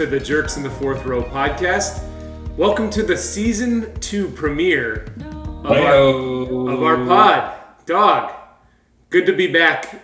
to the Jerks in the Fourth Row podcast. Welcome to the season two premiere of our, of our pod. Dog, good to be back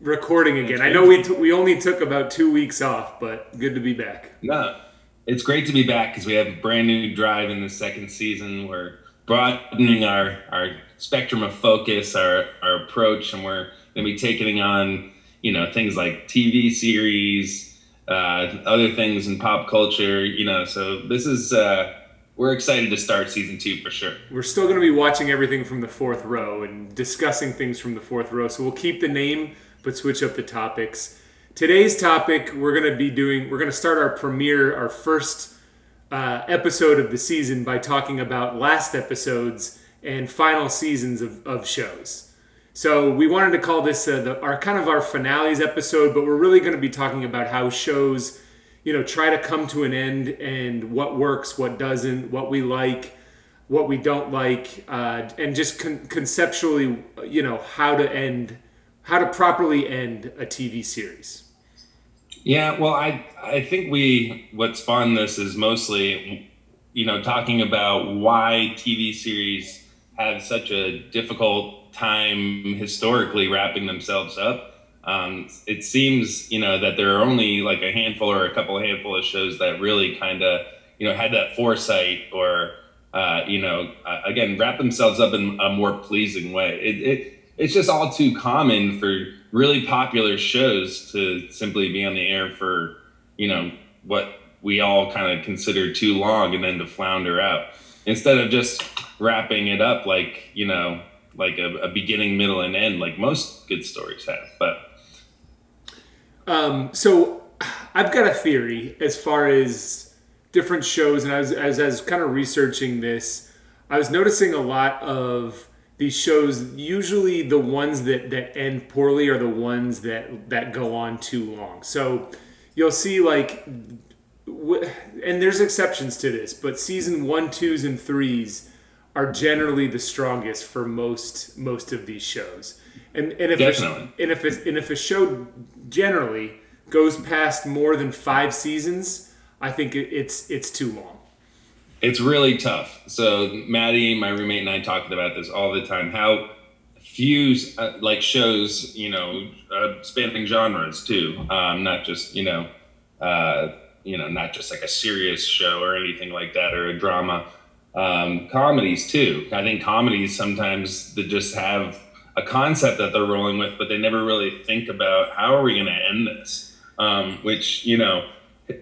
recording again. I know we, t- we only took about two weeks off, but good to be back. No, it's great to be back because we have a brand new drive in the second season. We're broadening our, our spectrum of focus, our, our approach, and we're going to be taking on, you know, things like TV series, other things in pop culture, you know. So this is uh, we're excited to start season two for sure. We're still going to be watching everything from the fourth row and discussing things from the fourth row. So we'll keep the name but switch up the topics. Today's topic we're going to be doing. We're going to start our premiere, our first uh, episode of the season by talking about last episodes and final seasons of, of shows. So we wanted to call this uh, the, our kind of our finales episode, but we're really going to be talking about how shows, you know, try to come to an end and what works, what doesn't, what we like, what we don't like, uh, and just con- conceptually, you know, how to end, how to properly end a TV series. Yeah, well, I I think we what spawned this is mostly, you know, talking about why TV series have such a difficult time historically wrapping themselves up. Um, it seems, you know, that there are only like a handful or a couple handful of shows that really kind of, you know, had that foresight or, uh, you know, uh, again, wrap themselves up in a more pleasing way. It, it it's just all too common for really popular shows to simply be on the air for, you know, what we all kind of consider too long and then to flounder out instead of just wrapping it up like, you know, like a, a beginning, middle, and end, like most good stories have. But um, so I've got a theory as far as different shows, and as as as kind of researching this, I was noticing a lot of these shows. Usually, the ones that that end poorly are the ones that that go on too long. So you'll see like. And there's exceptions to this, but season one, twos, and threes are generally the strongest for most most of these shows. And and if Definitely. A, and if a, and if a show generally goes past more than five seasons, I think it's it's too long. It's really tough. So Maddie, my roommate, and I talked about this all the time. How few uh, like shows, you know, uh, spanning genres too, um, not just you know, uh, you know, not just like a serious show or anything like that or a drama um, comedies too. I think comedies sometimes they just have a concept that they're rolling with, but they never really think about how are we going to end this. Um, which you know,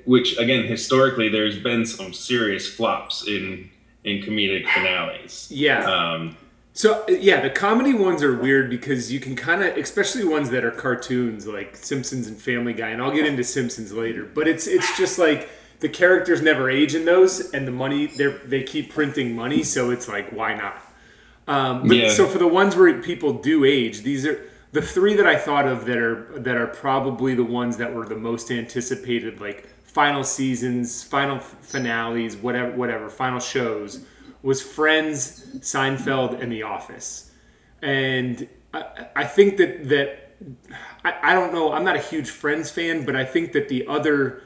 which again historically, there's been some serious flops in in comedic finales. Yeah. Um, so yeah, the comedy ones are weird because you can kind of, especially ones that are cartoons like Simpsons and Family Guy, and I'll get into Simpsons later. But it's it's just like the characters never age in those, and the money they they keep printing money, so it's like why not? Um, but, yeah. So for the ones where people do age, these are the three that I thought of that are that are probably the ones that were the most anticipated, like final seasons, final finales, whatever, whatever, final shows was Friends, Seinfeld, and The Office, and I, I think that that I, I don't know. I'm not a huge Friends fan, but I think that the other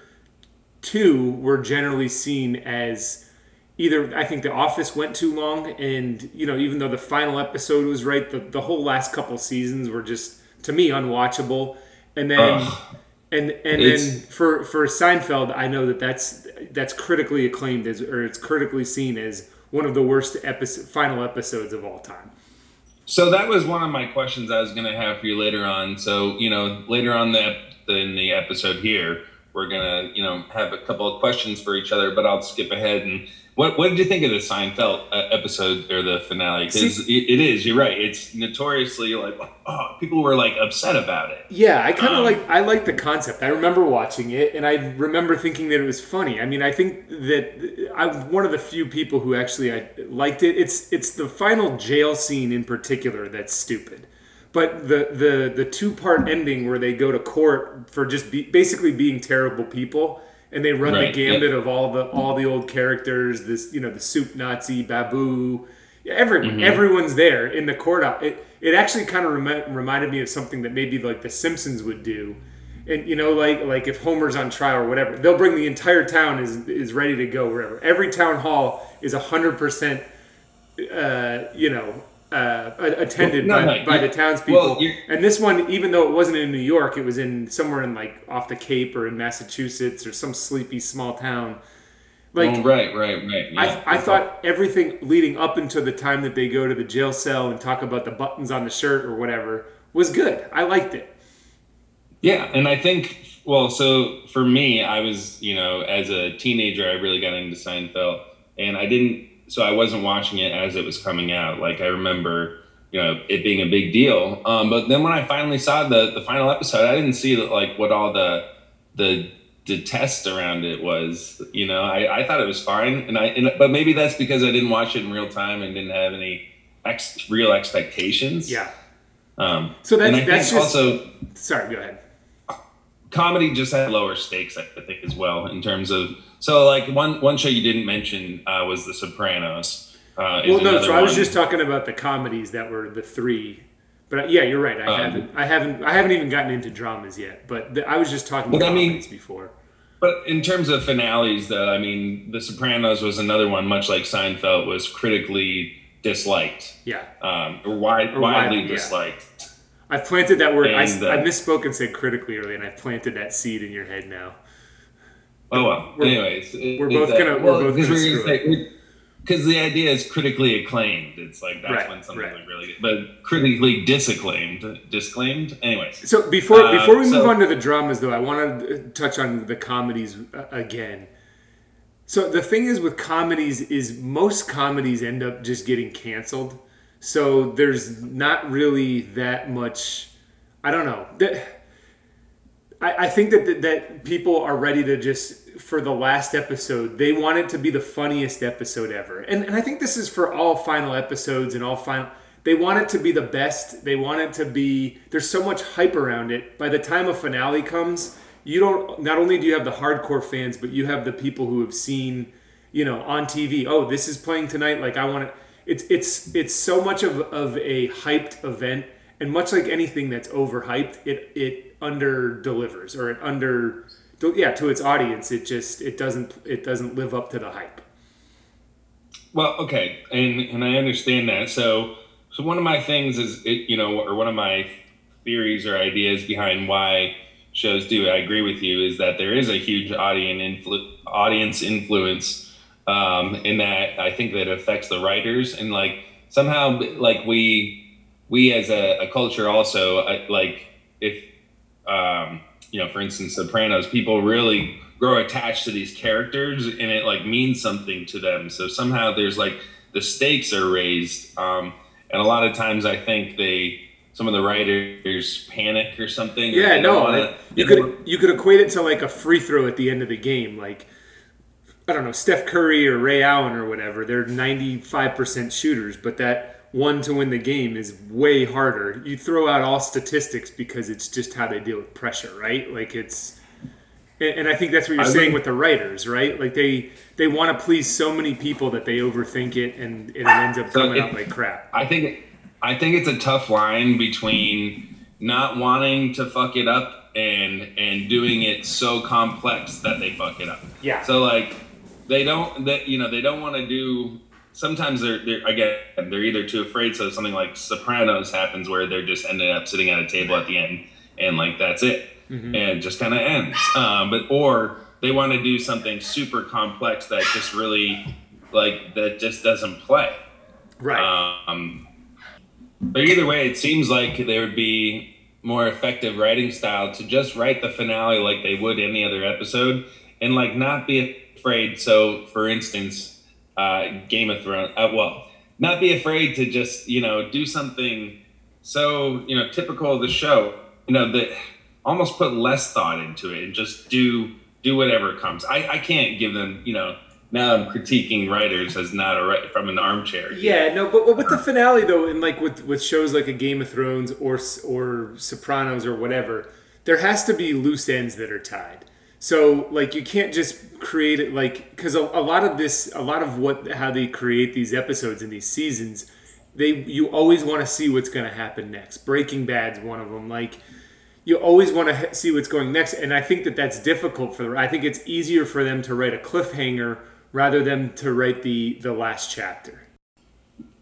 two were generally seen as either I think The Office went too long, and you know even though the final episode was right, the, the whole last couple seasons were just to me unwatchable. And then Ugh. and and then for for Seinfeld, I know that that's that's critically acclaimed as or it's critically seen as one of the worst episode, final episodes of all time. So that was one of my questions I was going to have for you later on. So you know later on the in the episode here we're gonna you know have a couple of questions for each other, but I'll skip ahead and what what did you think of the Seinfeld uh, episode or the finale? Because it, it is, you're right. It's notoriously like oh, people were like upset about it. Yeah, I kind of um, like I like the concept. I remember watching it, and I remember thinking that it was funny. I mean, I think that I'm one of the few people who actually I liked it. It's it's the final jail scene in particular that's stupid. But the the the two part ending where they go to court for just be, basically being terrible people and they run right. the gambit yep. of all the all the old characters. This you know the soup Nazi, Babu, every mm-hmm. everyone's there in the court. It it actually kind of rem- reminded me of something that maybe like The Simpsons would do, and you know like like if Homer's on trial or whatever, they'll bring the entire town is is ready to go wherever. Every town hall is hundred percent, uh, you know. Uh, attended No, by, no, by you- the townspeople, well, and this one, even though it wasn't in New York, it was in somewhere in like off the Cape or in Massachusetts or some sleepy small town. Like Oh, right, right, right. Yeah. I, I thought everything leading up until the time that they go to the jail cell and talk about the buttons on the shirt or whatever was good. I liked it. Yeah, and I think well, so for me, I was you know as a teenager, I really got into Seinfeld, and I didn't. So I wasn't watching it as it was coming out. Like I remember, you know, it being a big deal. Um, but then when I finally saw the the final episode, I didn't see like what all the the the test around it was. You know, I, I thought it was fine, and I and, but maybe that's because I didn't watch it in real time and didn't have any ex, real expectations. Yeah. Um, So that's- that's just- also Sorry, go ahead. Comedy just had lower stakes, I think, as well in terms of. So, like one one show you didn't mention uh, was The Sopranos. Uh, Well, no. So I was just talking about the comedies that were the three. But uh, yeah, you're right. I Um, haven't. I haven't. I haven't even gotten into dramas yet. But the, I was just talking But I mean- comedies before. But in terms of finales, though, I mean, The Sopranos was another one, much like Seinfeld, was critically disliked, Yeah. um, or, wide, Or widely widely, yeah. disliked. I planted that word. I, uh, I misspoke and said critically earlier, and I planted that seed in your head now. Oh well. We're- Anyways, it- we're both uh, gonna- we're well, both gonna screw say- because the idea is critically acclaimed. It's like that's Right, when something right. really good, but critically disacclaimed, disclaimed. Anyways, So before Uh, before we move on to the dramas, though, I want to touch on the comedies uh, again. So the thing is with comedies is most comedies end up just getting canceled. So there's not really that much. I don't know. That- I, I think that that people are ready to just for the last episode. They want it to be the funniest episode ever, and and I think this is for all final episodes and all final. They want it to be the best. They want it to be. There's so much hype around it. By the time a finale comes, you don't. Not only do you have the hardcore fans, but you have the people who have seen, you know, on TV. Oh, this is playing tonight. Like I want it. It's it's it's so much of of a hyped event, and much like anything that's overhyped, it it under delivers or it under yeah to its audience. It just it doesn't it doesn't live up to the hype. Well, okay, and and I understand that. So, so one of my things is, it, you know, or one of my theories or ideas behind why shows do it. I agree with you. Is that there is a huge audience influ- audience influence um, in that I think that affects the writers. And like somehow like we we as a, a culture also uh, like if um, you know for instance Sopranos people really grow attached to these characters and it like means something to them. So somehow there's like the stakes are raised. Um, and a lot of times I think they some of the writers panic or something. Yeah, don't no, wanna- you could you could equate it to like a free throw at the end of the game, like I don't know Steph Curry or Ray Allen or whatever. They're ninety five percent shooters, but that one to win the game is way harder. You throw out all statistics because it's just how they deal with pressure, right? Like it's. And I think that's what you're I saying with the writers, right? Like they they want to please so many people that they overthink it, and, and it ends up coming out like crap. I think I think it's a tough line between not wanting to fuck it up and and doing it so complex that they fuck it up. Yeah. So like they don't that you know they don't want to do. Sometimes they're they're again they're either too afraid. So something like Sopranos happens where they're just ending up sitting at a table at the end and like that's it and just kind of ends. Um, but or they want to do something super complex that just really like that just doesn't play. Right. Um, but either way, it seems like there would be more effective writing style to just write the finale like they would any other episode, and like not be afraid. So, for instance, uh, Game of Thrones. Uh, well, not be afraid to just you know do something so you know typical of the show. You know that almost put less thought into it and just do do whatever comes. I, I can't give them you know. Now I'm critiquing writers as not a right from an armchair. Yeah, no, but, but with the finale though, and like with with shows like a Game of Thrones or or Sopranos or whatever, there has to be loose ends that are tied. So like you can't just create it like because a, a lot of this, a lot of what how they create these episodes and these seasons, they you always want to see what's going to happen next. Breaking Bad's one of them. Like you always want to see what's going next, and I think that that's difficult for. I think it's easier for them to write a cliffhanger rather than to write the the last chapter.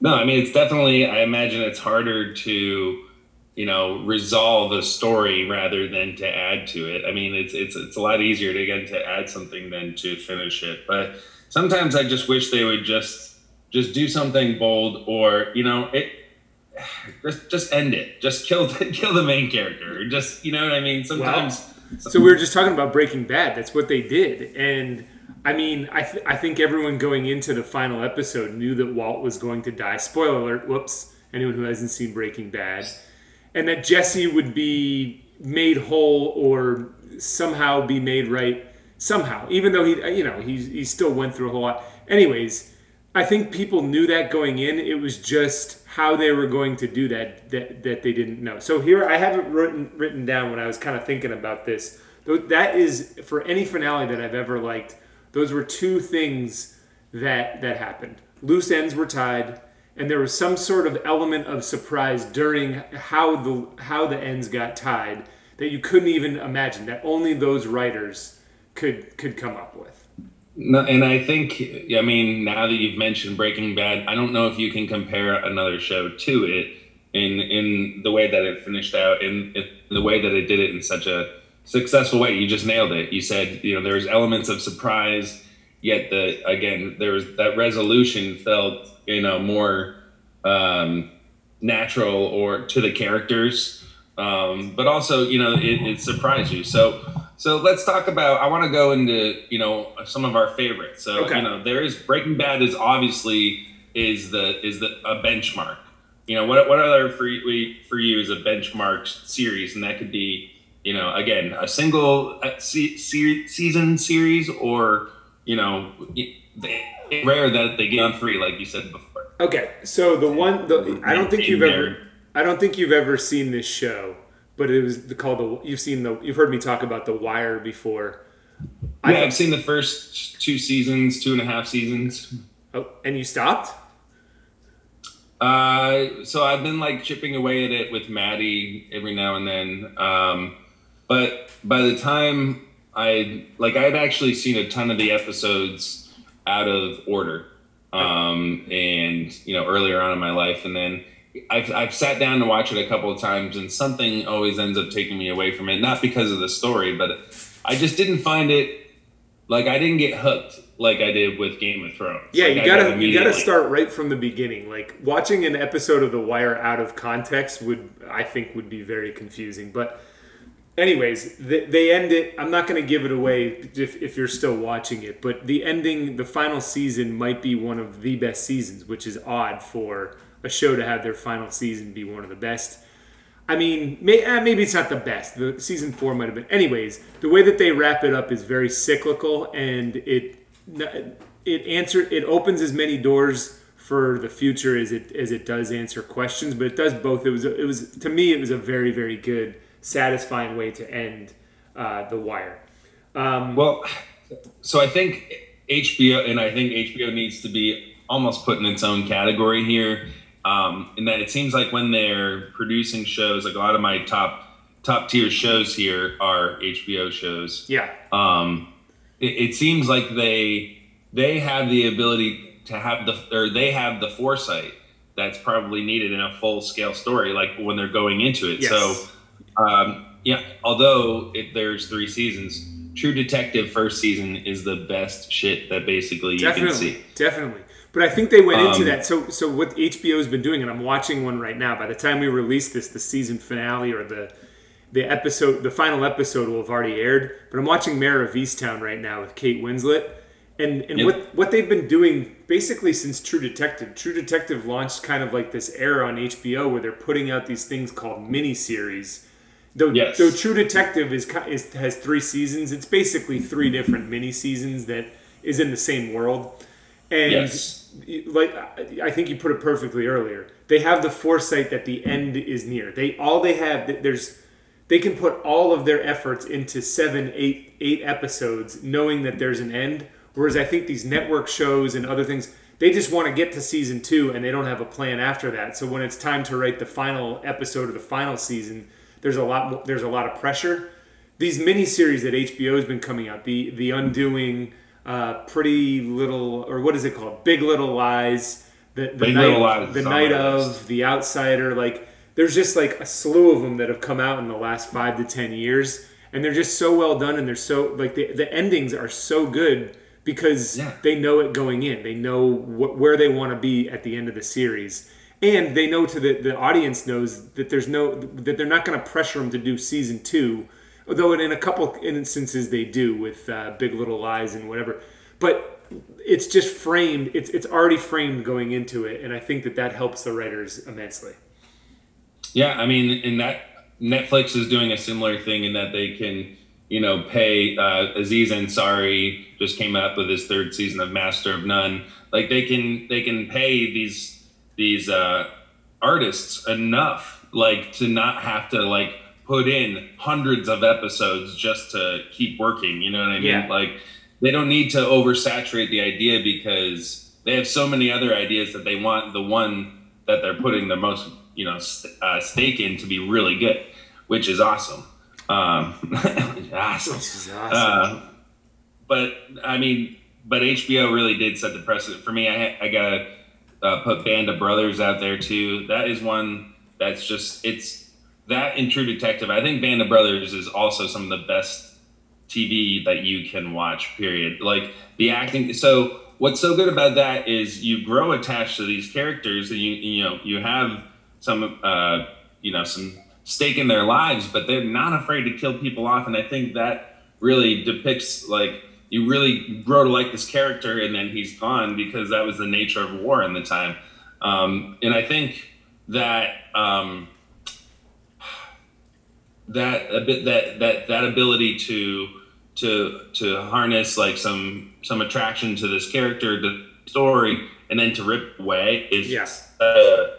No, I mean it's definitely. I imagine it's harder to, you know, resolve a story rather than to add to it. I mean, it's it's it's a lot easier to get to add something than to finish it. But sometimes I just wish they would just just do something bold, or you know, it just just end it. Just kill kill the main character. Just you know what I mean. Sometimes. So we were just talking about Breaking Bad. That's what they did, and I mean, I th- I think everyone going into the final episode knew that Walt was going to die. Spoiler alert! Whoops! Anyone who hasn't seen Breaking Bad, and that Jesse would be made whole or somehow be made right somehow, even though he you know he he still went through a whole lot. Anyways, I think people knew that going in. It was just how they were going to do that that, that they didn't know. So here I have it written written down when I was kind of thinking about this. That is for any finale that I've ever liked. Those were two things that that happened. Loose ends were tied, and there was some sort of element of surprise during how the how the ends got tied that you couldn't even imagine. That only those writers could could come up with. No, and I think, I mean, now that you've mentioned Breaking Bad, I don't know if you can compare another show to it in in the way that it finished out, in, in the way that it did it in such a successful way. You just nailed it. You said, you know, there was elements of surprise, yet the again there was that resolution felt, you know, more um, natural or to the characters, um, but also, you know, it, it surprised you. So so let's talk about. I want to go into you know some of our favorites. So okay. you know there is Breaking Bad is obviously is the is the a benchmark. You know what what other for for you is a benchmark series, and that could be you know again a single uh, se- se- season series or you know rare that they get on free like you said before. Okay, so the one the I don't think you've ever I don't think you've ever seen this show but it was called the. You've seen the. You've heard me talk about the Wire before. Yeah, I, I've seen the first two seasons, two and a half seasons. Oh, and you stopped? Uh, so I've been like chipping away at it with Maddie every now and then. Um, but by the time I like, I had actually seen a ton of the episodes out of order, um, and you know, earlier on in my life, and then I've, I've sat down to watch it a couple of times and something always ends up taking me away from it not because of the story but i just didn't find it like i didn't get hooked like i did with game of thrones. Yeah like you gotta you gotta start right from the beginning. Like watching an episode of the wire out of context would i think would be very confusing but anyways they, they end it i'm not going to give it away if, if you're still watching it but the ending the final season might be one of the best seasons which is odd for a show to have their final season be one of the best. I mean, may, eh, maybe it's not the best. The season four might have been. Anyways, the way that they wrap it up is very cyclical, and it it answer it opens as many doors for the future as it as it does answer questions. But it does both. It was it was to me it was a very very good, satisfying way to end uh, the Wire. Um, well, so I think HBO and I think HBO needs to be almost put in its own category here um, in that it seems like when they're producing shows, like a lot of my top top tier shows here are HBO shows. Yeah. Um, it, it seems like they they have the ability to have the or they have the foresight that's probably needed in a full scale story, like when they're going into it. Yes. So, um, yeah, although it, there's three seasons, True Detective first season is the best shit that basically you definitely, can see. Definitely. But I think they went into um, that. So, so what HBO's been doing, and I'm watching one right now. By the time we release this, the season finale or the the episode, the final episode will have already aired. But I'm watching Mare of Easttown right now with Kate Winslet, and and yep. what what they've been doing basically since True Detective. True Detective launched kind of like this era on HBO where they're putting out these things called mini series. Though, yes. though True Detective is, is has three seasons, it's basically three different mini seasons that is in the same world. And yes like I think you put it perfectly earlier. They have the foresight that the end is near. They all they have there's they can put all of their efforts into seven, eight, eight episodes, knowing that there's an end. Whereas I think these network shows and other things, they just want to get to season two and they don't have a plan after that. So when it's time to write the final episode of the final season, there's a lot more, there's a lot of pressure. These miniseries that HBO has been coming out, the the Undoing, uh, Pretty Little, or what is it called, Big Little Lies, the, the Big night, Little Lies the night of, the Outsider, like there's just like a slew of them that have come out in the last five to ten years, and they're just so well done, and they're so like the the endings are so good because Yeah. they know it going in. They know wh- where they want to be at the end of the series, and they know to the the audience knows that there's no that they're not going to pressure them to do season two, although in a couple instances they do with uh, Big Little Lies and whatever, but it's just framed. It's it's already framed going into it, and I think that that helps the writers immensely. Yeah, I mean, in that Netflix is doing a similar thing in that they can, you know, pay uh, Aziz Ansari just came up with his third season of Master of None. Like they can they can pay these these uh, artists enough like to not have to like put in hundreds of episodes just to keep working. You know what I mean? Yeah. Like they don't need to oversaturate the idea because they have so many other ideas that they want the one that they're putting the most you know st- uh, stake in to be really good, which is awesome. Um, awesome. Is awesome. Uh, but I mean, but HBO really did set the precedent for me. I I gotta uh, put Band of Brothers out there too. That is one that's just it's that in True Detective. I think Band of Brothers is also some of the best TV that you can watch. Period. Like the acting. So what's so good about that is you grow attached to these characters, and you you know you have some uh, you know some stake in their lives, but they're not afraid to kill people off, and I think that really depicts like you really grow to like this character, and then he's gone because that was the nature of war in the time, um, and I think that. Um, that a bit that that that ability to to to harness like some some attraction to this character the story and then to rip away is Yes. a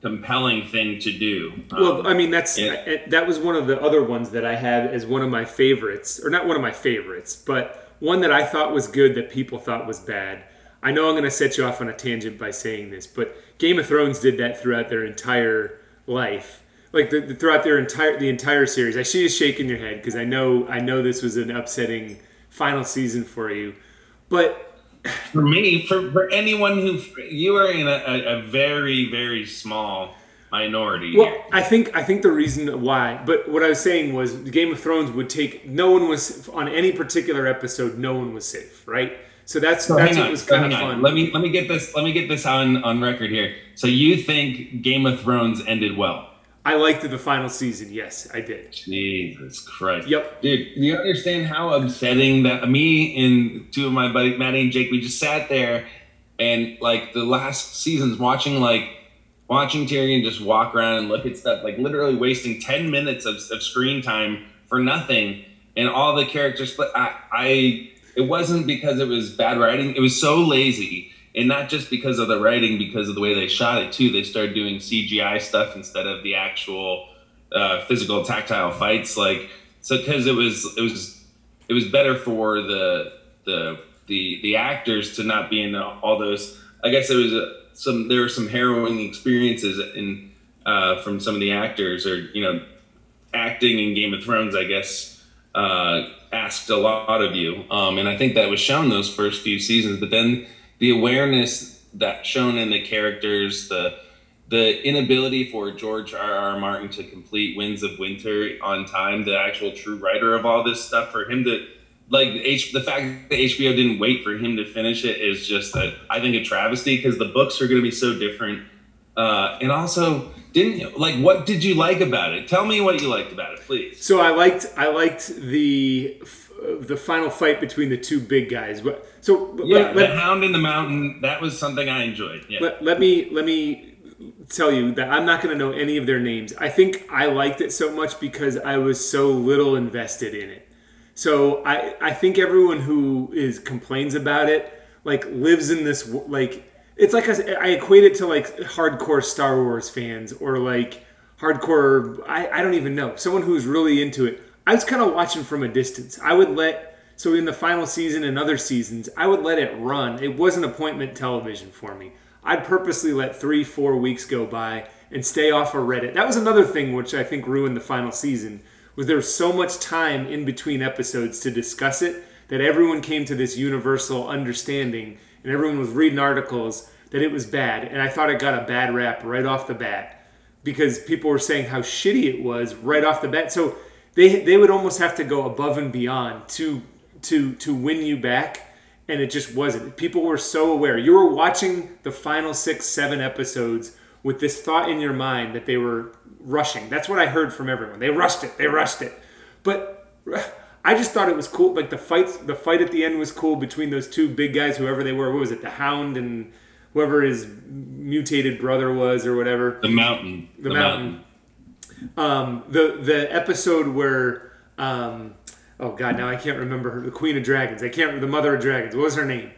compelling thing to do Well, Um, I mean, that's yeah. That was one of the other ones that I had as one of my favorites, or not one of my favorites, but one that I thought was good that people thought was bad. I know I'm going to set you off on a tangent by saying this, but Game of Thrones did that throughout their entire life, like the, the- throughout their entire the entire series. I see you shaking your head because I know I know this was an upsetting final season for you, but for me for, for anyone who you are in a, a, a very very small minority Well, here. I think I think the reason why, but what I was saying was Game of Thrones would take no one was on any particular episode, no one was safe, right? So that's So that's hang what on, was kind of on. fun. Let me let me get this let me get this on on record here. So you think Game of Thrones ended well? I liked the final season. Yes, I did. Jesus Christ. Yep. Dude, you understand how upsetting that me and two of my buddies, Maddie and Jake, we just sat there and like the last seasons watching like watching Tyrion just walk around and look at stuff, like literally wasting 10 minutes of, of screen time for nothing. And all the characters, but I, I, it wasn't because it was bad writing. It was so lazy. And not just because of the writing, because of the way they shot it too. They started doing CGI stuff instead of the actual uh, physical tactile fights like so because it was it was it was better for the the the the actors to not be in all those i guess it was a, some there were some harrowing experiences in uh, from some of the actors or you know acting in game of thrones i guess uh, asked a lot of you um, and i think that was shown those first few seasons but then the awareness that shown in the characters the the inability for George R. R. Martin to complete Winds of Winter on time, the actual true writer of all this stuff, for him to like H, the fact that HBO didn't wait for him to finish it is just a, I think a travesty because the books are going to be so different. Uh, and also, didn't you like what did you like about it? Tell me what you liked about it, please. So I liked I liked the f- the final fight between the two big guys. But so Yeah, let, let- the Hound in the Mountain. That was something I enjoyed. Yeah. let, let me let me tell you that I'm not going to know any of their names. I think I liked it so much because I was so little invested in it. So I I think everyone who is complains about it like lives in this like it's like I, I equate it to like hardcore Star Wars fans or like hardcore I, I don't even know someone who's really into it. I was kind of watching from a distance. I would let so in the final season and other seasons I would let it run. It wasn't appointment television for me. I'd purposely let three four weeks go by and stay off of Reddit. That was another thing which I think ruined the final season was there was so much time in between episodes to discuss it that everyone came to this universal understanding and everyone was reading articles that it was bad. And I thought it got a bad rap right off the bat because people were saying how shitty it was right off the bat. So they they would almost have to go above and beyond to to to win you back and it just wasn't. People were so aware. You were watching the final 6 7 episodes with this thought in your mind that they were rushing. That's what I heard from everyone. They rushed it. They rushed it. But I just thought it was cool. Like the fights, the fight at the end was cool between those two big guys, whoever they were. What was it? The Hound and whoever his mutated brother was, or whatever. The Mountain. The, the Mountain. mountain. Um, the the episode where um, oh god, now I can't remember her. The Queen of Dragons. I can't. Remember the Mother of Dragons. What was her name?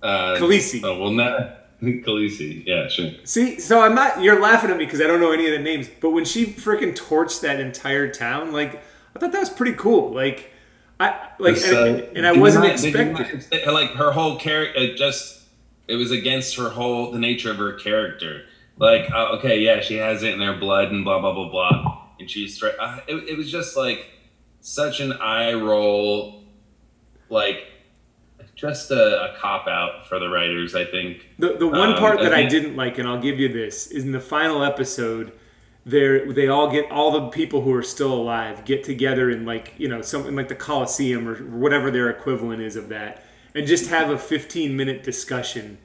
Uh, Khaleesi. Oh well, not. Khaleesi, yeah, sure. See, so I'm not. You're laughing at me because I don't know any of the names. But when she freaking torched that entire town, like I thought that was pretty cool. Like I like, and, and, I wasn't not, expecting. Like her whole character, just it was against her whole the nature of her character. Like, uh, okay, yeah, she has it in her blood and blah blah blah blah, and she's uh, it, it was just like such an eye roll, like just a, a cop out for the writers. I think the the one um, part that I, think, I didn't like, and I'll give you this, is in the final episode. They they all get all the people who are still alive get together in like you know something like the Coliseum or whatever their equivalent is of that, and just have a 15 minute discussion.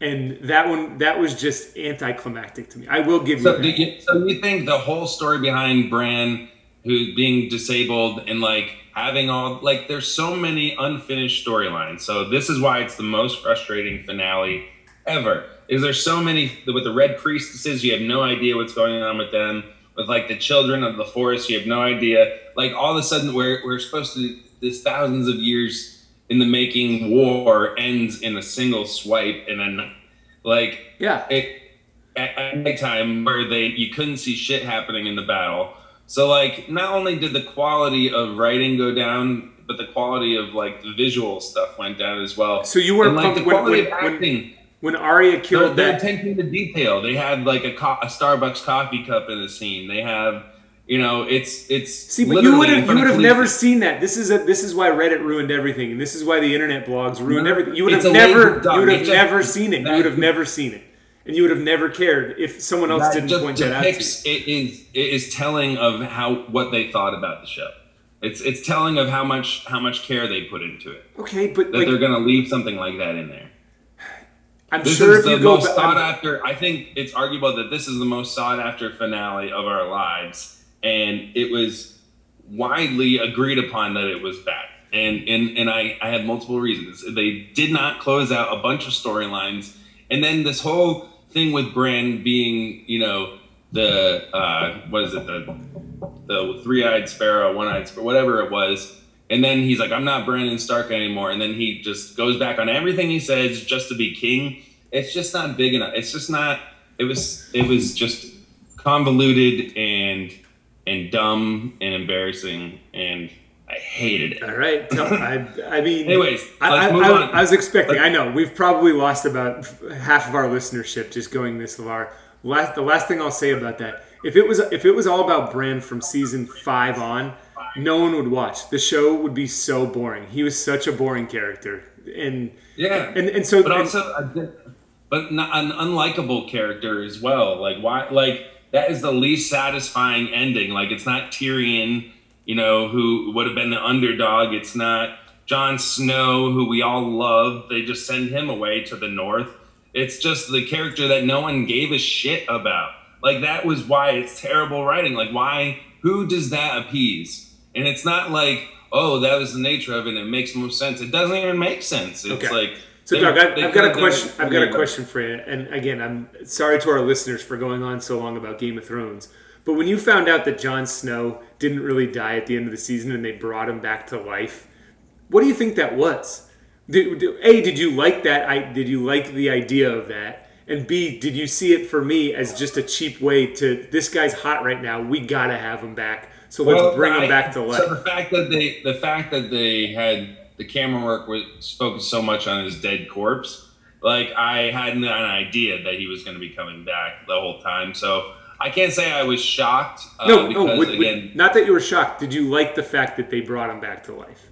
And that one that was just anticlimactic to me. I will give so you. You, so you think the whole story behind Bran, who's being disabled, and like having all like there's so many unfinished storylines. So this is why it's the most frustrating finale ever. Is there so many with the red priestesses? You have no idea what's going on with them. With like the children of the forest, you have no idea. Like all of a sudden, we're we're supposed to this thousands of years in the making war ends in a single swipe, and then like yeah, it at, at nighttime where they you couldn't see shit happening in the battle so like not only did the quality of writing go down, but the quality of like the visual stuff went down as well. So you were and, like the quality when, of acting. When, when Arya killed their attention to detail. They had like a, co- a Starbucks coffee cup in the scene. They have you know, it's it's see, but you would have you would have never seen that. This is a this is why Reddit ruined everything, and this is why the internet blogs ruined no, everything. You would have never you would have never seen it. You would have never seen it and you would have never cared if someone else that didn't point that out. To you. It is it is telling of how what they thought about the show. It's it's telling of how much how much care they put into it. Okay, but that like, they're going to leave something like that in there. I'm this sure if you go most sought after. I think it's arguable that this is the most sought after finale of our lives, and it was widely agreed upon that it was bad. And and and I I had multiple reasons. They did not close out a bunch of storylines, and then this whole thing with Bran being, you know, the uh, what is it, the the three-eyed sparrow, one-eyed sparrow, whatever it was. And then he's like, I'm not Brandon Stark anymore. And then he just goes back on everything he says just to be king. It's just not big enough. It's just not. It was. It was just convoluted and and dumb and embarrassing and I hated it. All right. I, I mean, anyways, I, I, I, was expecting. I know we've probably lost about half of our listenership just going this far. Last, the last thing I'll say about that, if it was if it was all about Bran from season five on, no one would watch. The show would be so boring. He was such a boring character, and yeah, and and so, but also, but not an unlikable character as well. Like why? Like that is the least satisfying ending. Like it's not Tyrion you know, who would have been the underdog. It's not Jon Snow, who we all love. They just send him away to the north. It's just the character that no one gave a shit about. Like that was why it's terrible writing. Like why? Who does that appease? And it's not like oh that was the nature of it. It makes most sense. It doesn't even make sense. It's okay. like so, Doug, I've, I've got a question. I've got a question for you. And again, I'm sorry to our listeners for going on so long about Game of Thrones. But when you found out that Jon Snow didn't really die at the end of the season and they brought him back to life, what do you think that was? Did, a, did you like that? I did you like the idea of that? And B, did you see it for me as just a cheap way to this guy's hot right now? We gotta have him back, so let's bring I, him back to life. So the fact that they the fact that they had the camera work was focused so much on his dead corpse like I had an idea that he was going to be coming back the whole time. So I can't say I was shocked. Uh, No, because no. with- again, not that you were shocked. Did you like the fact that they brought him back to life?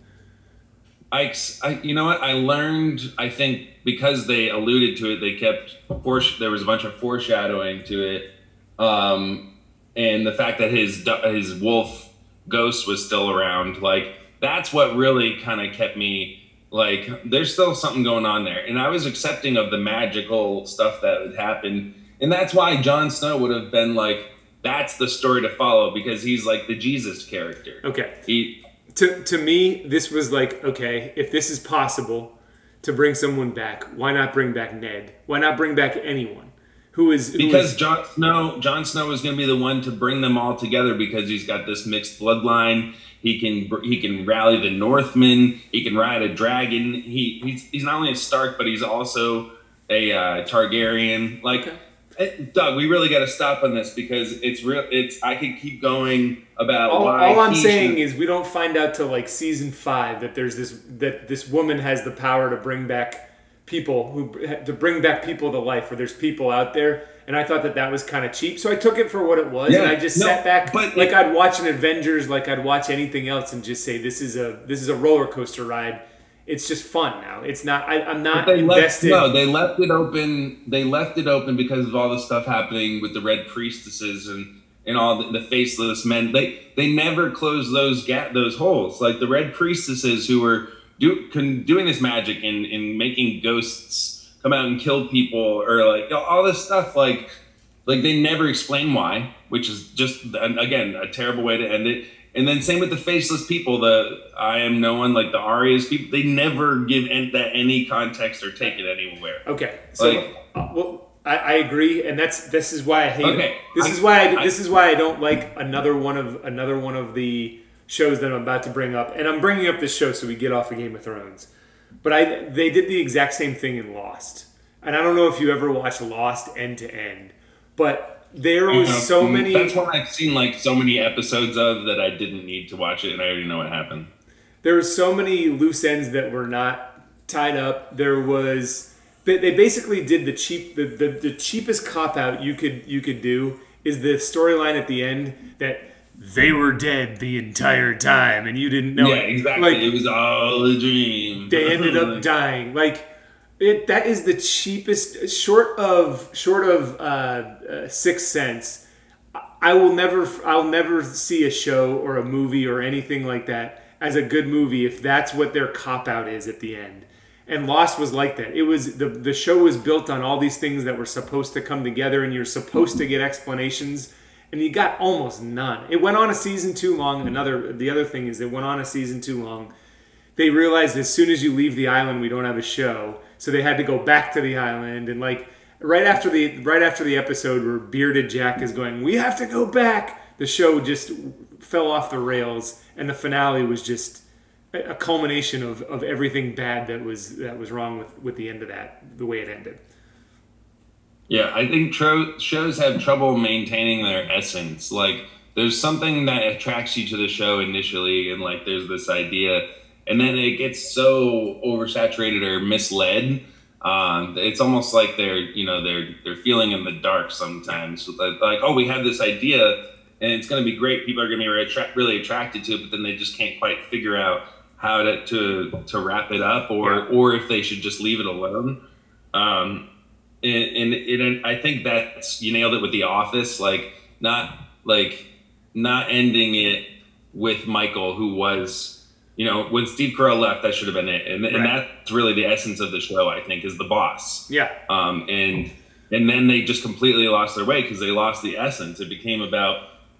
I, I, you know what? I learned. I think because they alluded to it, they kept foresh- there was a bunch of foreshadowing to it, um, and the fact that his his wolf ghost was still around. Like that's what really kind of kept me. Like there's still something going on there, and I was accepting of the magical stuff that had happened, and that's why Jon Snow would have been like. That's the story to follow because he's like the Jesus character. Okay. He To to me, this was like okay. If this is possible to bring someone back, why not bring back Ned? Why not bring back anyone who is who because is- Jon Snow, Jon Snow is going to be the one to bring them all together because he's got this mixed bloodline. He can he can rally the Northmen. He can ride a dragon. He he's, he's not only a Stark, but he's also a uh, Targaryen. Like, Okay. Eh, Doug, we really got to stop on this because it's real. It's I could keep going about all, why. all I'm saying should- is we don't find out till like season five that there's this that this woman has the power to bring back people who to bring back people to life. Or there's people out there, and I thought that that was kind of cheap, so I took it for what it was, and I just no, sat back but like it- I'd watch an Avengers, like I'd watch anything else, and just say this is a this is a roller coaster ride. It's just fun now. It's not. I, I'm not they left, invested. no, they left it open. They left it open because of all the stuff happening with the red priestesses and and all the, the faceless men. They they never closed those gap those holes. Like the red priestesses who were do, con, doing this magic and, and making ghosts come out and kill people or like all this stuff. Like like they never explain why, which is just again a terrible way to end it. And then same with the faceless people, the I am no one, like the Arya's people. They never give en- that any context or take it anywhere. Okay, so Like- uh, well, I, I agree, and that's this is why I hate. Okay, This I- is why I, I- this is why I don't like another one of another one of the shows that I'm about to bring up, and I'm bringing up this show so we get off of Game of Thrones. But I they did the exact same thing in Lost, and I don't know if you ever watched Lost end to end, but there was You know, so many. That's one I've seen like so many episodes of that I didn't need to watch it, and I already know what happened. there were so many loose ends that were not tied up. There was they, they basically did the cheap the, the, the cheapest cop out you could you could do is the storyline at the end that they were dead the entire time and you didn't know yeah, it. exactly. Like it was all a dream. they ended up dying. Like it that is the cheapest short of short of uh, uh, Sixth Sense. I will never I'll never see a show or a movie or anything like that as a good movie if that's what their cop out is at the end. And Lost was like that. It was the the show was built on all these things that were supposed to come together and you're supposed to get explanations and you got almost none. It went on a season too long. Another the other thing is it went on a season too long. They realized as soon as you leave the island we don't have a show. So they had to go back to the island and like right after the right after the episode where bearded Jack is going, "We have to go back." The show just fell off the rails and the finale was just a culmination of, of everything bad that was that was wrong with, with the end of that the way it ended. Yeah, I think tro- shows have trouble maintaining their essence. Like, there's something that attracts you to the show initially, and like, there's this idea, and then it gets so oversaturated or misled. Um, it's almost like they're, you know, they're they're feeling in the dark sometimes. Like, oh, we have this idea, and it's going to be great. People are going to be really, attra- really attracted to it, but then they just can't quite figure out how to to, to wrap it up, or Yeah. or if they should just leave it alone. Um, and, and, and I think that's you nailed it with The Office. Like not like not ending it with Michael, who was you know when Steve Carell left, that should have been it, and, and Right. that's really the essence of the show. I think is the boss. Yeah. Um, and and then they just completely lost their way because they lost the essence. It became about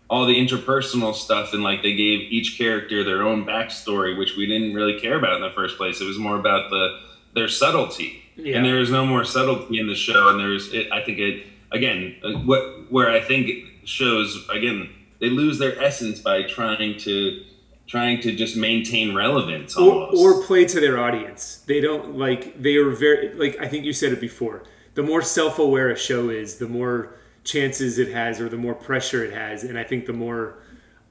all the interpersonal stuff and like they gave each character their own backstory, which we didn't really care about in the first place. It was more about the their subtlety, Yeah. and there is no more subtlety in the show. And there's it, I think it again uh, what where I think shows again they lose their essence by trying to trying to just maintain relevance or, almost. or play to their audience. They don't like they are very like I think you said it before. The more self-aware a show is, the more chances it has, or the more pressure it has, and I think the more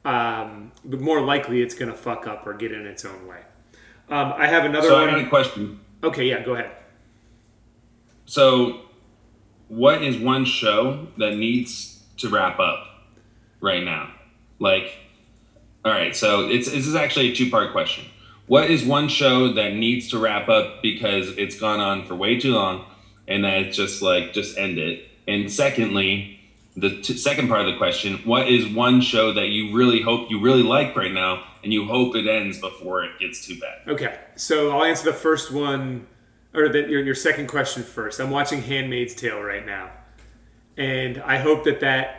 um, the more likely it's going to fuck up or get in its own way. Um, I have another so I one. got a question. Okay, yeah, go ahead. so what is one show that needs to wrap up right now? Like, all right, so it's this is actually a two part question. What is one show that needs to wrap up because it's gone on for way too long, and that it's just like just end it? And secondly, the t- second part of the question: What is one show that you really hope you really like right now, and you hope it ends before it gets too bad? Okay, so I'll answer the first one, or the, your your second question first. I'm watching *Handmaid's Tale* right now, and I hope that that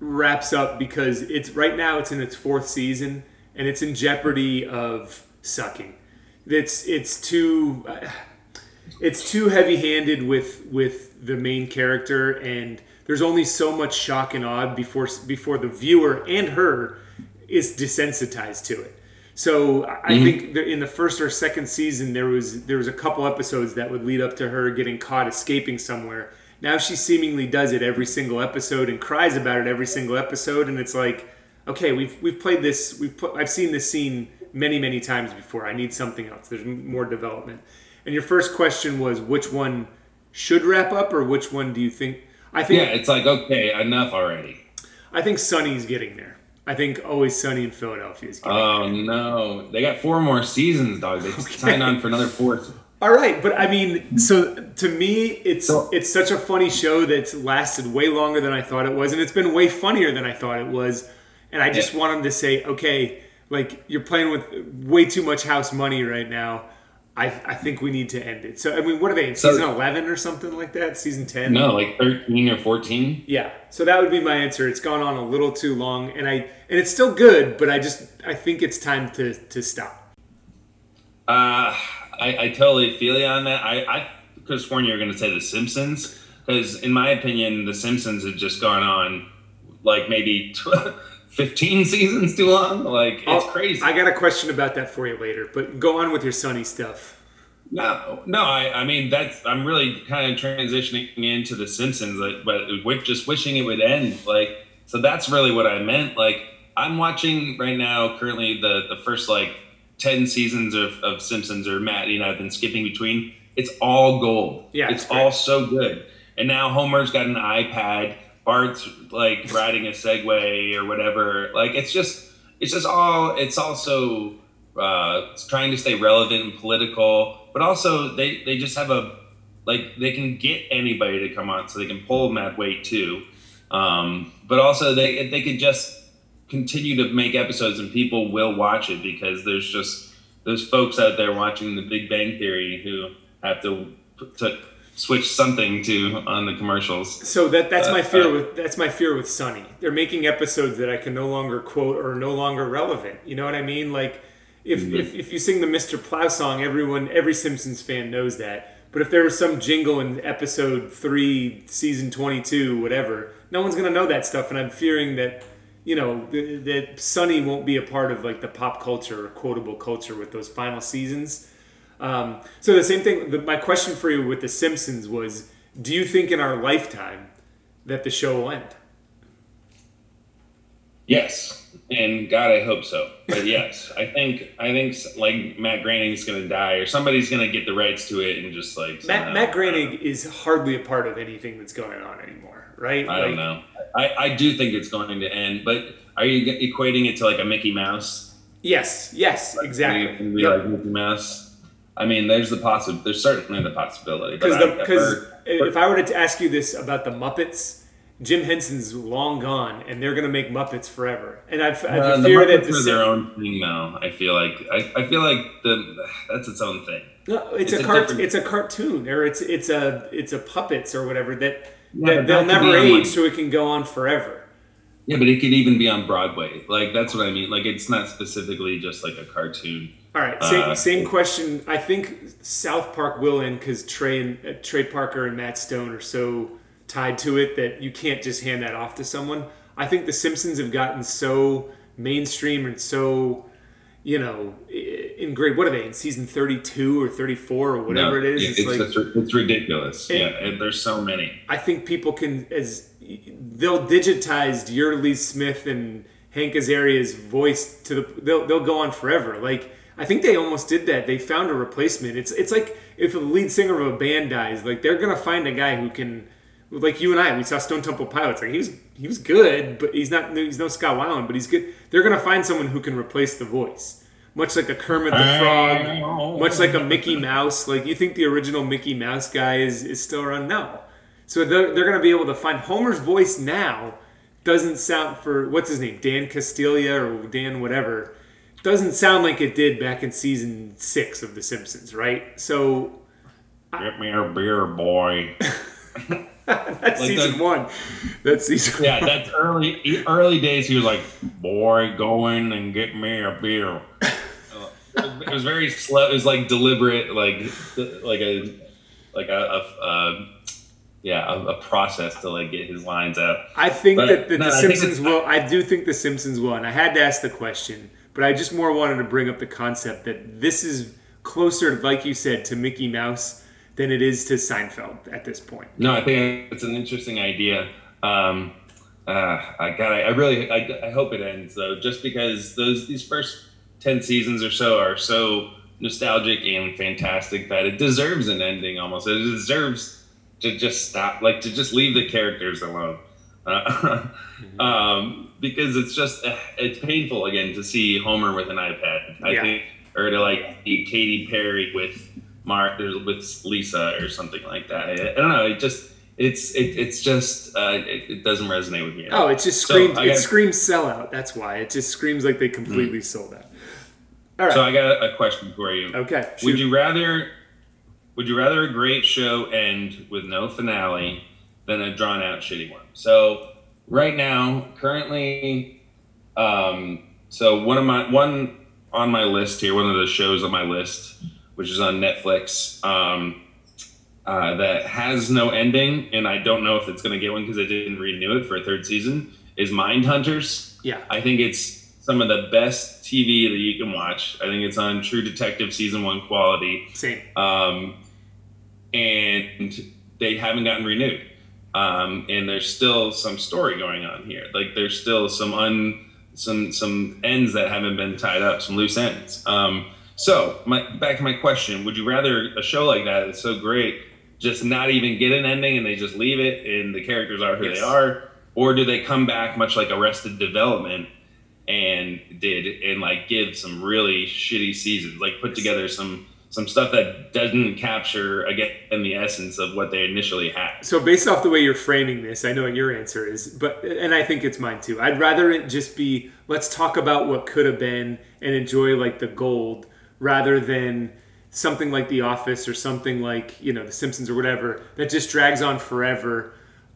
wraps up because it's right now it's in its fourth season and it's in jeopardy of sucking. It's it's too it's too heavy-handed with with the main character and there's only so much shock and awe before before the viewer and her is desensitized to it. So I mm-hmm. think in the first or second season there was there was a couple episodes that would lead up to her getting caught escaping somewhere. Now she seemingly does it every single episode and cries about it every single episode, and it's like, okay, we've we've played this, we've put, I've seen this scene many many times before. I need something else. There's more development. And your first question was which one should wrap up, or which one do you think? I think. Yeah, it's like okay, enough already. I think Sunny's getting there. I think Always Sunny in Philadelphia is getting Oh there. no, they got four more seasons, dog. They okay. signed on for another four. All right, but I mean, so to me, it's so, it's such a funny show that's lasted way longer than I thought it was, and it's been way funnier than I thought it was. And I just yeah. want them to say, okay, like you're playing with way too much house money right now. I, I think we need to end it. So I mean, what are they in season eleven or something like that? Season ten? No, like thirteen or fourteen. Yeah. So that would be my answer. It's gone on a little too long, and I and it's still good, but I just I think it's time to to stop. Uh, I, I totally feel you on that. I I could have sworn you were going to say The Simpsons because in my opinion, The Simpsons had just gone on like maybe 15 seasons too long. Like, it's I'll, crazy. I got a question about that for you later, but go on with your Sunny stuff. No, no, I, I mean, that's, I'm really kind of transitioning into The Simpsons, like, but with just wishing it would end. Like, so that's really what I meant. Like, I'm watching right now, currently, the, the first like 10 seasons of, of Simpsons, or Matt, you know, I've been skipping between. It's all gold. Yeah. It's, all so good. And now Homer's got an iPad Bart's like riding a Segway or whatever. Like it's just it's just all it's also uh, it's trying to stay relevant and political, but also they they just have a like they can get anybody to come on, so they can pull Matt Waite too. Um, but also they they could just continue to make episodes and people will watch it because there's just there's folks out there watching The Big Bang Theory who have to to switch something to on the commercials. So that that's uh, my fear uh, with that's my fear with Sunny. They're making episodes that I can no longer quote or no longer relevant. You know what I mean? Like if mm-hmm. if, if you sing the Mr. Plow song, everyone every Simpsons fan knows that. But if there was some jingle in episode three, season twenty two, whatever, no one's gonna know that stuff, and I'm fearing that you know that Sunny won't be a part of like the pop culture or quotable culture with those final seasons um, so the same thing. The, my question for you with The Simpsons was: Do you think in our lifetime that the show will end? Yes, and God, I hope so. But yes, I think I think like Matt Groening's going to die, or somebody's going to get the rights to it, and just like Matt, Matt Groening is hardly a part of anything that's going on anymore, right? I like, don't know. I, I do think it's going to end, but are you equating it to like a Mickey Mouse? Yes, yes, exactly. Yep. Like Mickey Mouse. I mean, there's the possible. There's certainly the possibility. Because if I were to ask you this about the Muppets, Jim Henson's long gone, and they're going to make Muppets forever. And I've, I've uh, fear that this their own thing now. I feel like I, I feel like the that's its own thing. No, it's, it's a, a cart, it's a cartoon, or it's it's a it's a puppets or whatever that, yeah, that they'll never age, so it can go on forever. Yeah, but it could even be on Broadway. Like that's what I mean. Like it's not specifically just like a cartoon. All right, same, uh, same question. I think South Park will end because Trey and uh, Trey Parker and Matt Stone are so tied to it that you can't just hand that off to someone. I think The Simpsons have gotten so mainstream and so, you know, in grade. What are they in season thirty-two or thirty-four or whatever no, it is? It's, it's like it's ridiculous. And, yeah, and there's so many. I think people can as they'll digitize Yeardley Smith and Hank Azaria's voice to the. They'll they'll go on forever. Like I think they almost did that. They found a replacement. It's it's like if the lead singer of a band dies, like they're gonna find a guy who can, like you and I, we saw Stone Temple Pilots. Like he was he was good, but he's not he's no Scott Weiland, but he's good. They're gonna find someone who can replace the voice, much like a Kermit the Frog, oh. much like a Mickey Mouse. Like you think the original Mickey Mouse guy is is still around? No. So they're, they're gonna be able to find Homer's voice now. Doesn't sound for what's his name, Dan Castilla or Dan whatever doesn't sound like it did back in season six of The Simpsons, right? So get me a beer, boy. that's like season the, one. That's season. Yeah, that's early early days. He was like, "Boy, go in and get me a beer." it was very slow. It was like deliberate, like like a like a, a, a yeah a, a, process to like get his lines out. I think but, that, that no, the Simpsons will. I do think the Simpsons will, and I had to ask the question but I just more wanted to bring up the concept that this is closer, like you said, to Mickey Mouse than it is to Seinfeld at this point. No, I think it's an interesting idea. Um, uh, I got. I really. I, I hope it ends though, just because those these first ten seasons or so are so nostalgic and fantastic that it deserves an ending. Almost, it deserves to just stop, like to just leave the characters alone. Uh, mm-hmm. um, because it's just uh, it's painful again to see Homer with an iPad. I yeah. think, or to like see Katy Perry with Mark with Lisa or something like that. I, I don't know. It just it's it, it's just uh, it, it, doesn't resonate with me. oh, it just screams so it screams sellout. That's why it just screams like they completely mm-hmm. sold out. All right. So I got a question for you. Okay. Shoot. Would you rather would you rather a great show end with no finale than a drawn out shitty one? So right now, currently, um, so one of my one on my list here, one of the shows on my list, which is on Netflix, um, uh, that has no ending, and I don't know if it's going to get one because I didn't renew it for a third season. Is Mind Hunters? Yeah, I think it's some of the best TV that you can watch. I think it's on True Detective season one quality. Same. Um, and they haven't gotten renewed um, and there's still some story going on here. Like there's still some un some some ends that haven't been tied up, some loose ends. Um, so my back to my question: Would you rather a show like that that's so great just not even get an ending and they just leave it and the characters are who yes. they are, or do they come back much like Arrested Development? And did and like give some really shitty seasons like put together some some stuff that doesn't capture again the essence of what they initially had. So based off the way you're framing this, I know what your answer is, but and I think it's mine too. I'd rather it just be let's talk about what could have been and enjoy like the gold rather than something like The Office or something like you know The Simpsons or whatever that just drags on forever.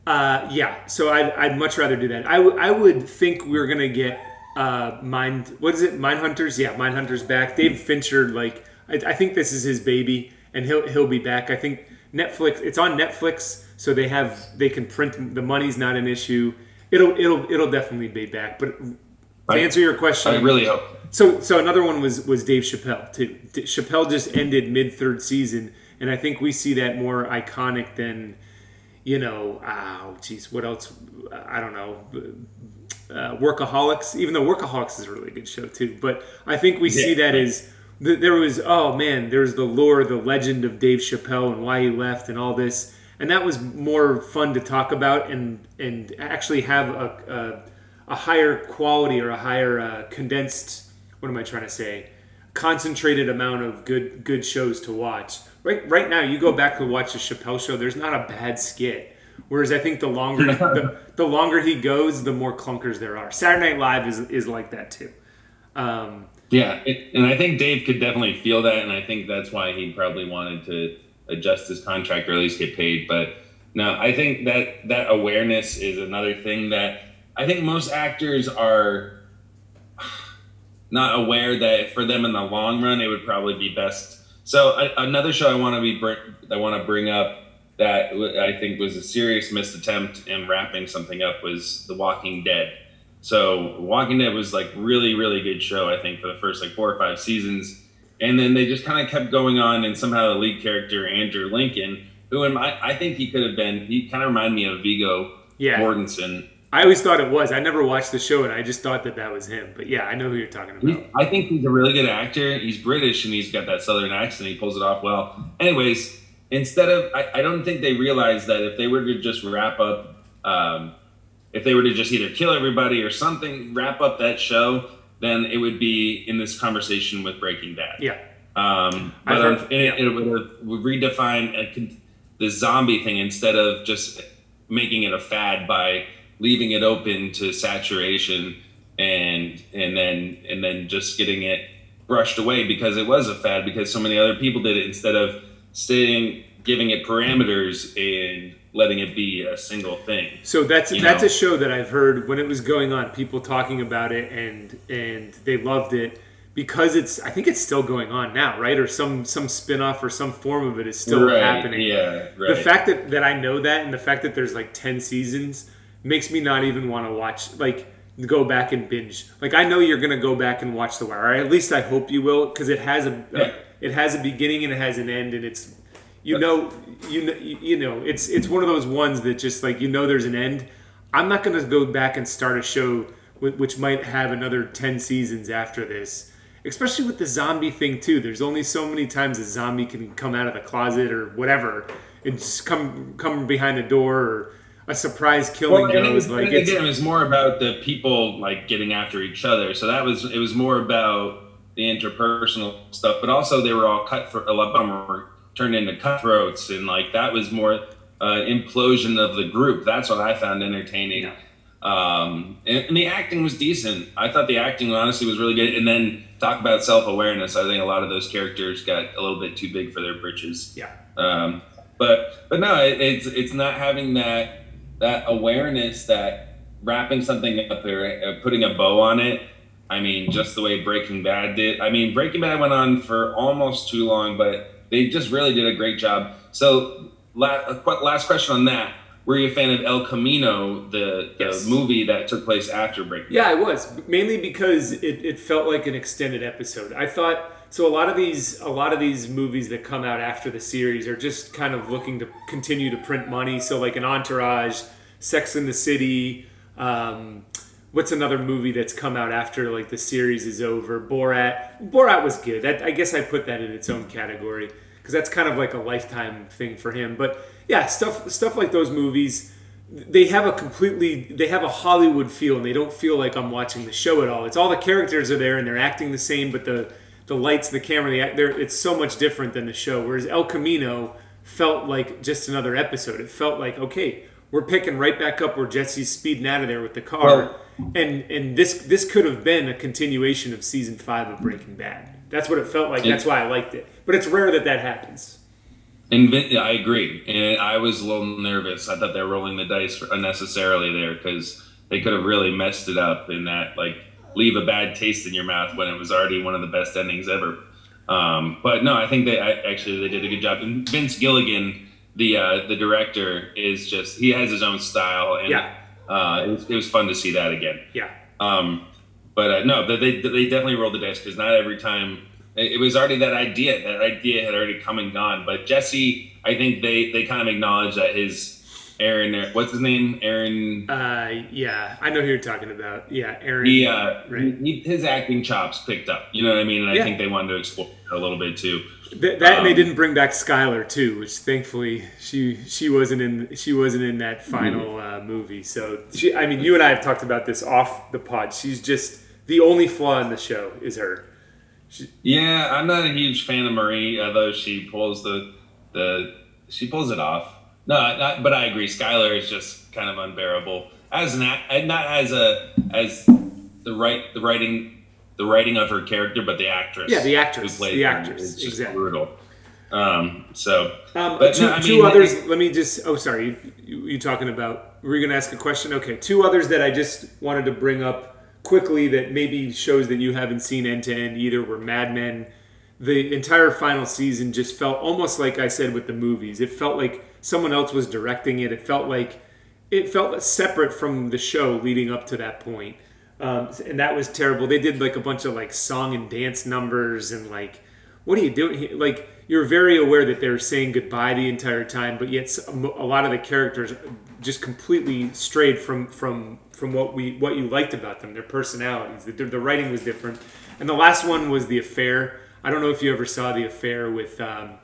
Uh, yeah, so I'd, I'd much rather do that. I, w- I would think we're gonna get uh, Mind what is it Mind Hunters? Yeah, Mind Hunters back. Dave Fincher like I, I, think this is his baby, and he'll he'll be back. I think Netflix. It's on Netflix, so they have they can print. The money's not an issue. It'll it'll it'll definitely be back. But to answer your question, I really hope. So so another one was was Dave Chappelle. Chappelle just ended mid third season, and I think we see that more iconic than you know. Oh, geez, what else? I don't know. Uh, Workaholics, even though Workaholics is a really good show too, but I think we yeah. see that as there was oh man there's the lore the legend of dave chappelle and why he left and all this. And that was more fun to talk about and and actually have a, a, a higher quality or a higher uh, condensed what am i trying to say concentrated amount of good good shows to watch. Right right now you go back to watch the chappelle show there's not a bad skit whereas i think the longer the, the longer he goes the more clunkers there are saturday night live is, is like that too um, yeah, it, and I think Dave could definitely feel that, and I think that's why he probably wanted to adjust his contract or at least get paid. But no, I think that that awareness is another thing that I think most actors are not aware that for them in the long run it would probably be best. So I, another show I want to be I want to bring up that I think was a serious missed attempt in wrapping something up was The Walking Dead. So Walking Dead was like really, really good show, I think, for the first like four or five seasons. And then they just kind of kept going on, and somehow the lead character, Andrew Lincoln, who in my, I think he could have been, he kind of reminded me of Viggo yeah. Mortensen. I always thought it was. I never watched the show, and I just thought that that was him. But yeah, I know who you're talking about. I think he's a really good actor. He's British and he's got that southern accent. He pulls it off well. Anyways, instead of, I, I don't think they realized that if they were to just wrap up, um, if they were to just either kill everybody or something, wrap up that show, then it would be in this conversation with Breaking Bad. Yeah. Um, but heard- um, it, it would have redefined a, the zombie thing instead of just making it a fad by leaving it open to saturation and and then and then just getting it brushed away because it was a fad because so many other people did it instead of staying giving it parameters and letting it be a single thing. So that's You that's know? a show that I've heard when it was going on, people talking about it and and they loved it because it's I think it's still going on now, right? Or some some spin-off or some form of it is still Right, happening. Yeah, right. The fact that, that I know that and the fact that there's like 10 seasons makes me not even want to watch like go back and binge. Like I know you're going to go back and watch The Wire. Or at least I hope you will cuz it has a, Yeah. It has a beginning and it has an end and it's you know you know you know it's it's one of those ones that just like you know there's an end. I'm not going to go back and start a show which might have another 10 seasons after this. Especially with the zombie thing too. There's only so many times a zombie can come out of the closet or whatever and just come come behind the door or a surprise killing Well, it goes like again, it was more about the people like getting after each other. So that was it was more about the interpersonal stuff, but also they were all cut for a lot of them were turned into cutthroats, and like that was more uh, implosion of the group. That's what I found entertaining. Um, and, and the acting was decent. I thought the acting honestly was really good. And then talk about self awareness. I think a lot of those characters got a little bit too big for their britches. yeah. Um, but but no, it, it's it's not having that that awareness that wrapping something up there, uh, putting a bow on it. I mean, just the way Breaking Bad did. I mean, Breaking Bad went on for almost too long, but they just really did a great job. So, la- last question on that: Were you a fan of El Camino, the, the Yes. movie that took place after Breaking? Yeah, I was mainly because it, it felt like an extended episode. I thought so. A lot of these, a lot of these movies that come out after the series are just kind of looking to continue to print money. So like an Entourage, Sex in the City. Um, what's another movie that's come out after like the series is over? Borat. Borat was good. That, I guess I put that in its own category because that's kind of like a lifetime thing for him. But yeah, stuff stuff like those movies they have a completely they have a Hollywood feel and they don't feel like I'm watching the show at all. It's all the characters are there and they're acting the same, but the the lights, the camera, the it's so much different than the show. Whereas El Camino felt like just another episode. It felt like okay, we're picking right back up where Jesse's speeding out of there with the car, Well- and and this this could have been a continuation of season five of Breaking Bad. That's what it felt like. That's why I liked it. But it's rare that that happens. And Vin, yeah, I agree. And I was a little nervous. I thought they were rolling the dice unnecessarily there because they could have really messed it up in that, like, leave a bad taste in your mouth when it was already one of the best endings ever. Um, but no, I think they I, actually they did a good job. And Vince Gilligan, the uh, the director, is just he has his own style, and Yeah. uh, it, was, it was fun to see that again. Yeah. Um, but uh, no, they, they definitely rolled the dice because not every time it, was already that idea. That idea had already come and gone. But Jesse, I think they they kind of acknowledged that his Aaron, what's his name, Aaron. Uh, yeah, I know who you're talking about. Yeah, Aaron. He, uh, right. he, his acting chops picked up. You know what I mean? And I Yeah. think they wanted to explore a little bit too. Th- that and they Um, didn't bring back Skyler too, which thankfully she she wasn't in she wasn't in that final uh, movie. So she, I mean, you and I have talked about this off the pod. She's just the only flaw in the show is her. Yeah, I'm not a huge fan of Marie, although she pulls the the she pulls it off. No, not, but I agree. Skyler is just kind of unbearable as an and not as a as the right the writing the writing of her character, but the actress. Yeah, the who actress, played the actress, exactly. brutal. Um, so, Um, But two, no, I two others. it- let me just. Oh, sorry. You, you, you talking about? Were you going to ask a question? Okay. Two others that I just wanted to bring up quickly that maybe shows that you haven't seen end to end either were Mad Men. The entire final season just felt almost like I said with the movies. It felt like someone else was directing it. It felt like it felt separate from the show leading up to that point. Um, and that was terrible. They did like a bunch of like song and dance numbers and like, what are you doing? here? Like you're very aware that they're saying goodbye the entire time, but yet a lot of the characters just completely strayed from from from what we what you liked about them, their personalities. The, the writing was different, and the last one was the affair. I don't know if you ever saw the affair with um,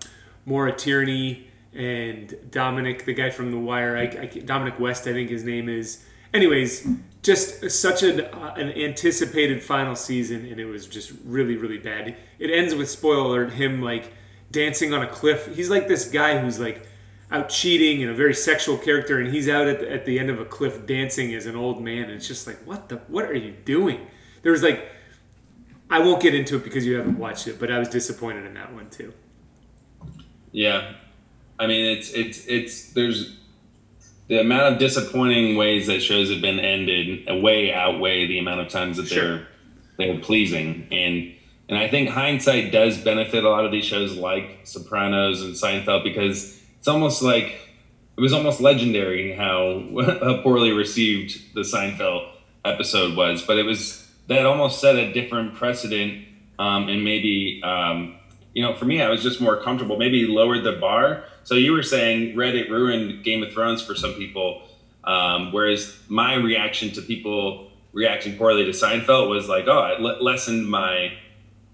Maura Tierney and Dominic, the guy from The Wire. I, I, Dominic West, I think his name is. Anyways, just such an, uh, an anticipated final season, and it was just really, really bad. It ends with spoiler him like dancing on a cliff. He's like this guy who's like out cheating and a very sexual character, and he's out at the, at the end of a cliff dancing as an old man. And it's just like, what the? What are you doing? There was like, I won't get into it because you haven't watched it, but I was disappointed in that one too. Yeah, I mean, it's it's it's there's the amount of disappointing ways that shows have been ended way outweigh the amount of times that sure. they're they're pleasing and and I think hindsight does benefit a lot of these shows like Sopranos and Seinfeld because it's almost like it was almost legendary how, how poorly received the Seinfeld episode was, but it was that almost set a different precedent um, and maybe um, you know for me I was just more comfortable maybe lowered the bar. So you were saying Reddit ruined Game of Thrones for some people, um, whereas my reaction to people reacting poorly to Seinfeld was like, oh, it le- lessened my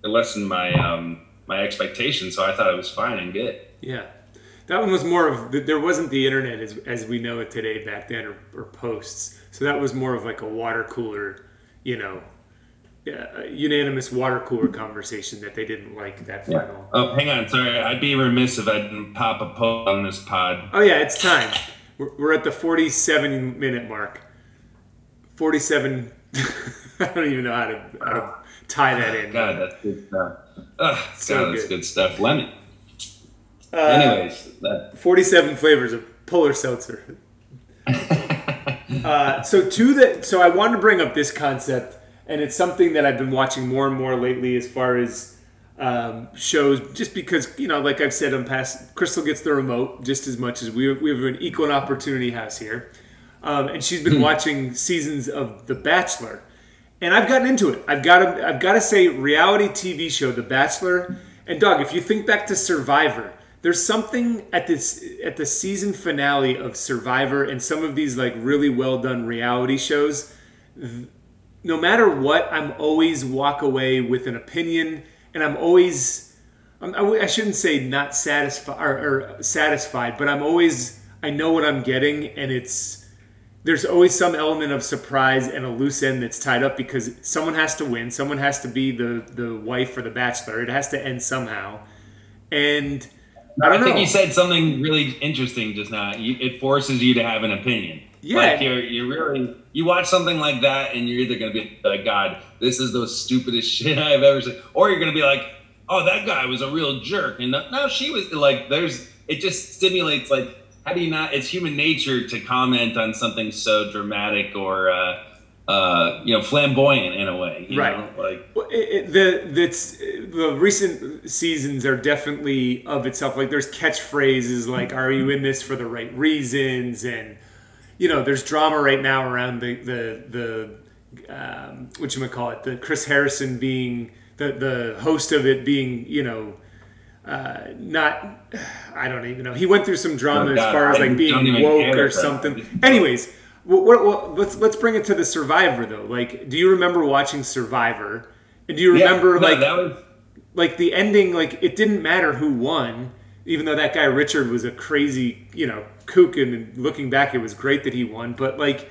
it lessened my um, my expectations, so I thought it was fine and good. Yeah that one was more of there wasn't the internet as, as we know it today back then or, or posts so that was more of like a water cooler you know uh, unanimous water cooler conversation that they didn't like that final. Yeah. Oh, hang on. Sorry, I'd be remiss if I didn't pop a poll on this pod. Oh yeah, it's time. We're, we're at the forty-seven minute mark. Forty-seven. I don't even know how to, how to tie that in. God, that's good stuff. Ugh, so God, that's good. good stuff. Lemon. Uh, Anyways, that. 47 flavors of polar seltzer. uh, so to the so I wanted to bring up this concept, and it's something that I've been watching more and more lately, as far as um, shows. Just because you know, like I've said in past, Crystal gets the remote just as much as we we have an equal opportunity house here, um, and she's been hmm. watching seasons of The Bachelor, and I've gotten into it. I've got to I've got to say, reality TV show The Bachelor. And Doug, if you think back to Survivor, there's something at this at the season finale of Survivor and some of these like really well done reality shows. No matter what, I'm always walk away with an opinion, and I'm always I shouldn't say not satisfied or, or satisfied, but I'm always I know what I'm getting, and it's there's always some element of surprise and a loose end that's tied up because someone has to win, someone has to be the the wife or the bachelor. It has to end somehow, and I don't I think you said something really interesting just now. It forces you to have an opinion. Yeah. Like you're, you're really, you watch something like that and you're either going to be like, God, this is the stupidest shit I've ever seen. Or you're going to be like, oh, that guy was a real jerk. And no, she was like, there's, it just stimulates like, how do you not, it's human nature to comment on something so dramatic or, uh, uh, you know, flamboyant in a way, right? Know? Like well, it, it, the that's the recent seasons are definitely of itself. Like there's catchphrases like "Are you in this for the right reasons?" and you know, there's drama right now around the the the um, what you might call it, the Chris Harrison being the the host of it being you know. Uh, not, I don't even know. He went through some drama oh, as far as like being woke or something. Anyways, what, what, let's let's bring it to the Survivor though. Like, do you remember watching Survivor? And do you remember yeah, no, like was... like the ending? Like, it didn't matter who won, even though that guy Richard was a crazy, you know, kook. And looking back, it was great that he won. But like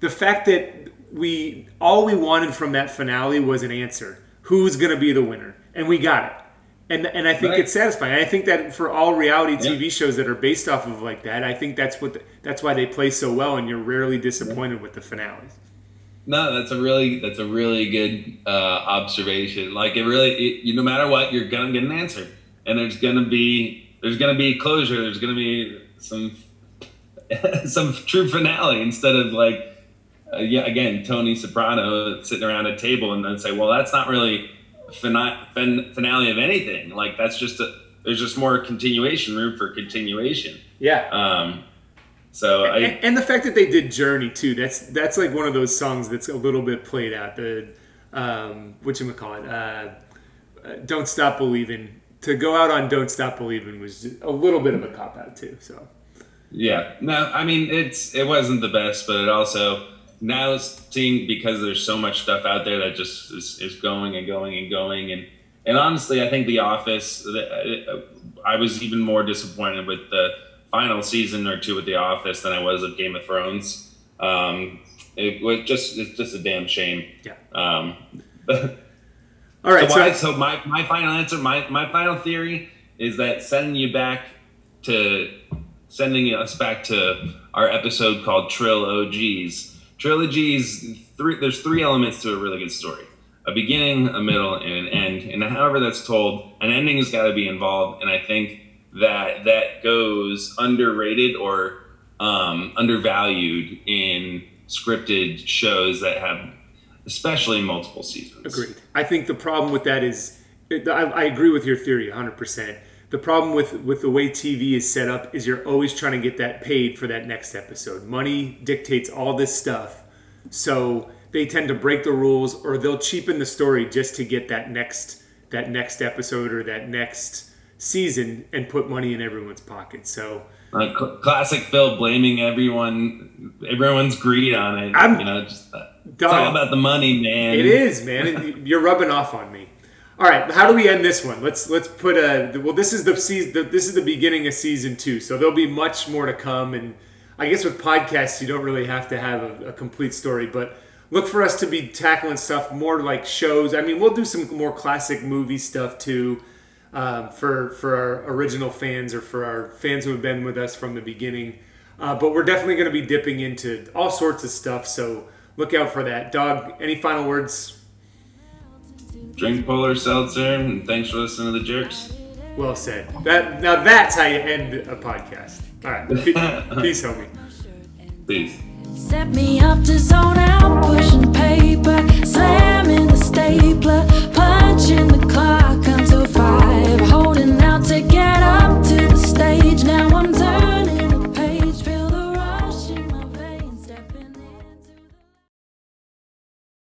the fact that we all we wanted from that finale was an answer: who's going to be the winner, and we got it and and I think right. it's satisfying. I think that for all reality TV yeah. shows that are based off of like that, I think that's what the, that's why they play so well, and you're rarely disappointed yeah. with the finales. No, that's a really that's a really good uh, observation. Like it really, it, you no matter what, you're gonna get an answer, and there's gonna be there's gonna be closure. There's gonna be some some true finale instead of like uh, yeah again Tony Soprano sitting around a table and then say, well, that's not really finale of anything. Like that's just a there's just more continuation room for continuation. Yeah. Um, so and, I and the fact that they did Journey too. That's that's like one of those songs that's a little bit played out. The um, what you call it? Uh, uh, Don't stop believing. To go out on "Don't Stop Believing" was a little bit of a cop out too. So Yeah, no, I mean it's it wasn't the best, but it also now seeing because there's so much stuff out there that just is, is going and going and going and and honestly, I think The Office. I was even more disappointed with the final season or two with The Office than I was of Game of Thrones. Um, it was just it's just a damn shame. yeah. Um, All right. so, why, So, so my, my final answer, my, my final theory is that sending you back to sending us back to our episode called Trill OGs. Trilogies, three there's three elements to a really good story. A beginning, a middle, and an end. And however that's told, an ending has got to be involved. And I think that that goes underrated or um, undervalued in scripted shows that have especially multiple seasons. Agreed. I think the problem with that is, I, I agree with your theory 100%. The problem with, with the way TV is set up is you're always trying to get that paid for that next episode. Money dictates all this stuff. So they tend to break the rules or they'll cheapen the story just to get that next that next episode or that next season and put money in everyone's pocket. So Uh, cl- classic Phil blaming everyone, everyone's greed on it. I'm- you know, just uh, all about the money, man. It is, man. You're rubbing off on me. All right, how do we end this one? Let's let's put a well. This is the season. This is the beginning of season two, so there'll be much more to come. And I guess with podcasts, you don't really have to have a, a complete story, but look for us to be tackling stuff more like shows. I mean, we'll do some more classic movie stuff too, um, for for our original fans or for our fans who have been with us from the beginning. Uh, but we're definitely going to be dipping into all sorts of stuff. So look out for that. dog. any final words? Drink polar seltzer, and thanks for listening to the jerks. Well said. That now that's how you end a podcast. All right, peace, homie. Peace. Set me up to zone out, pushing paper, slamming the stapler, punching the clock.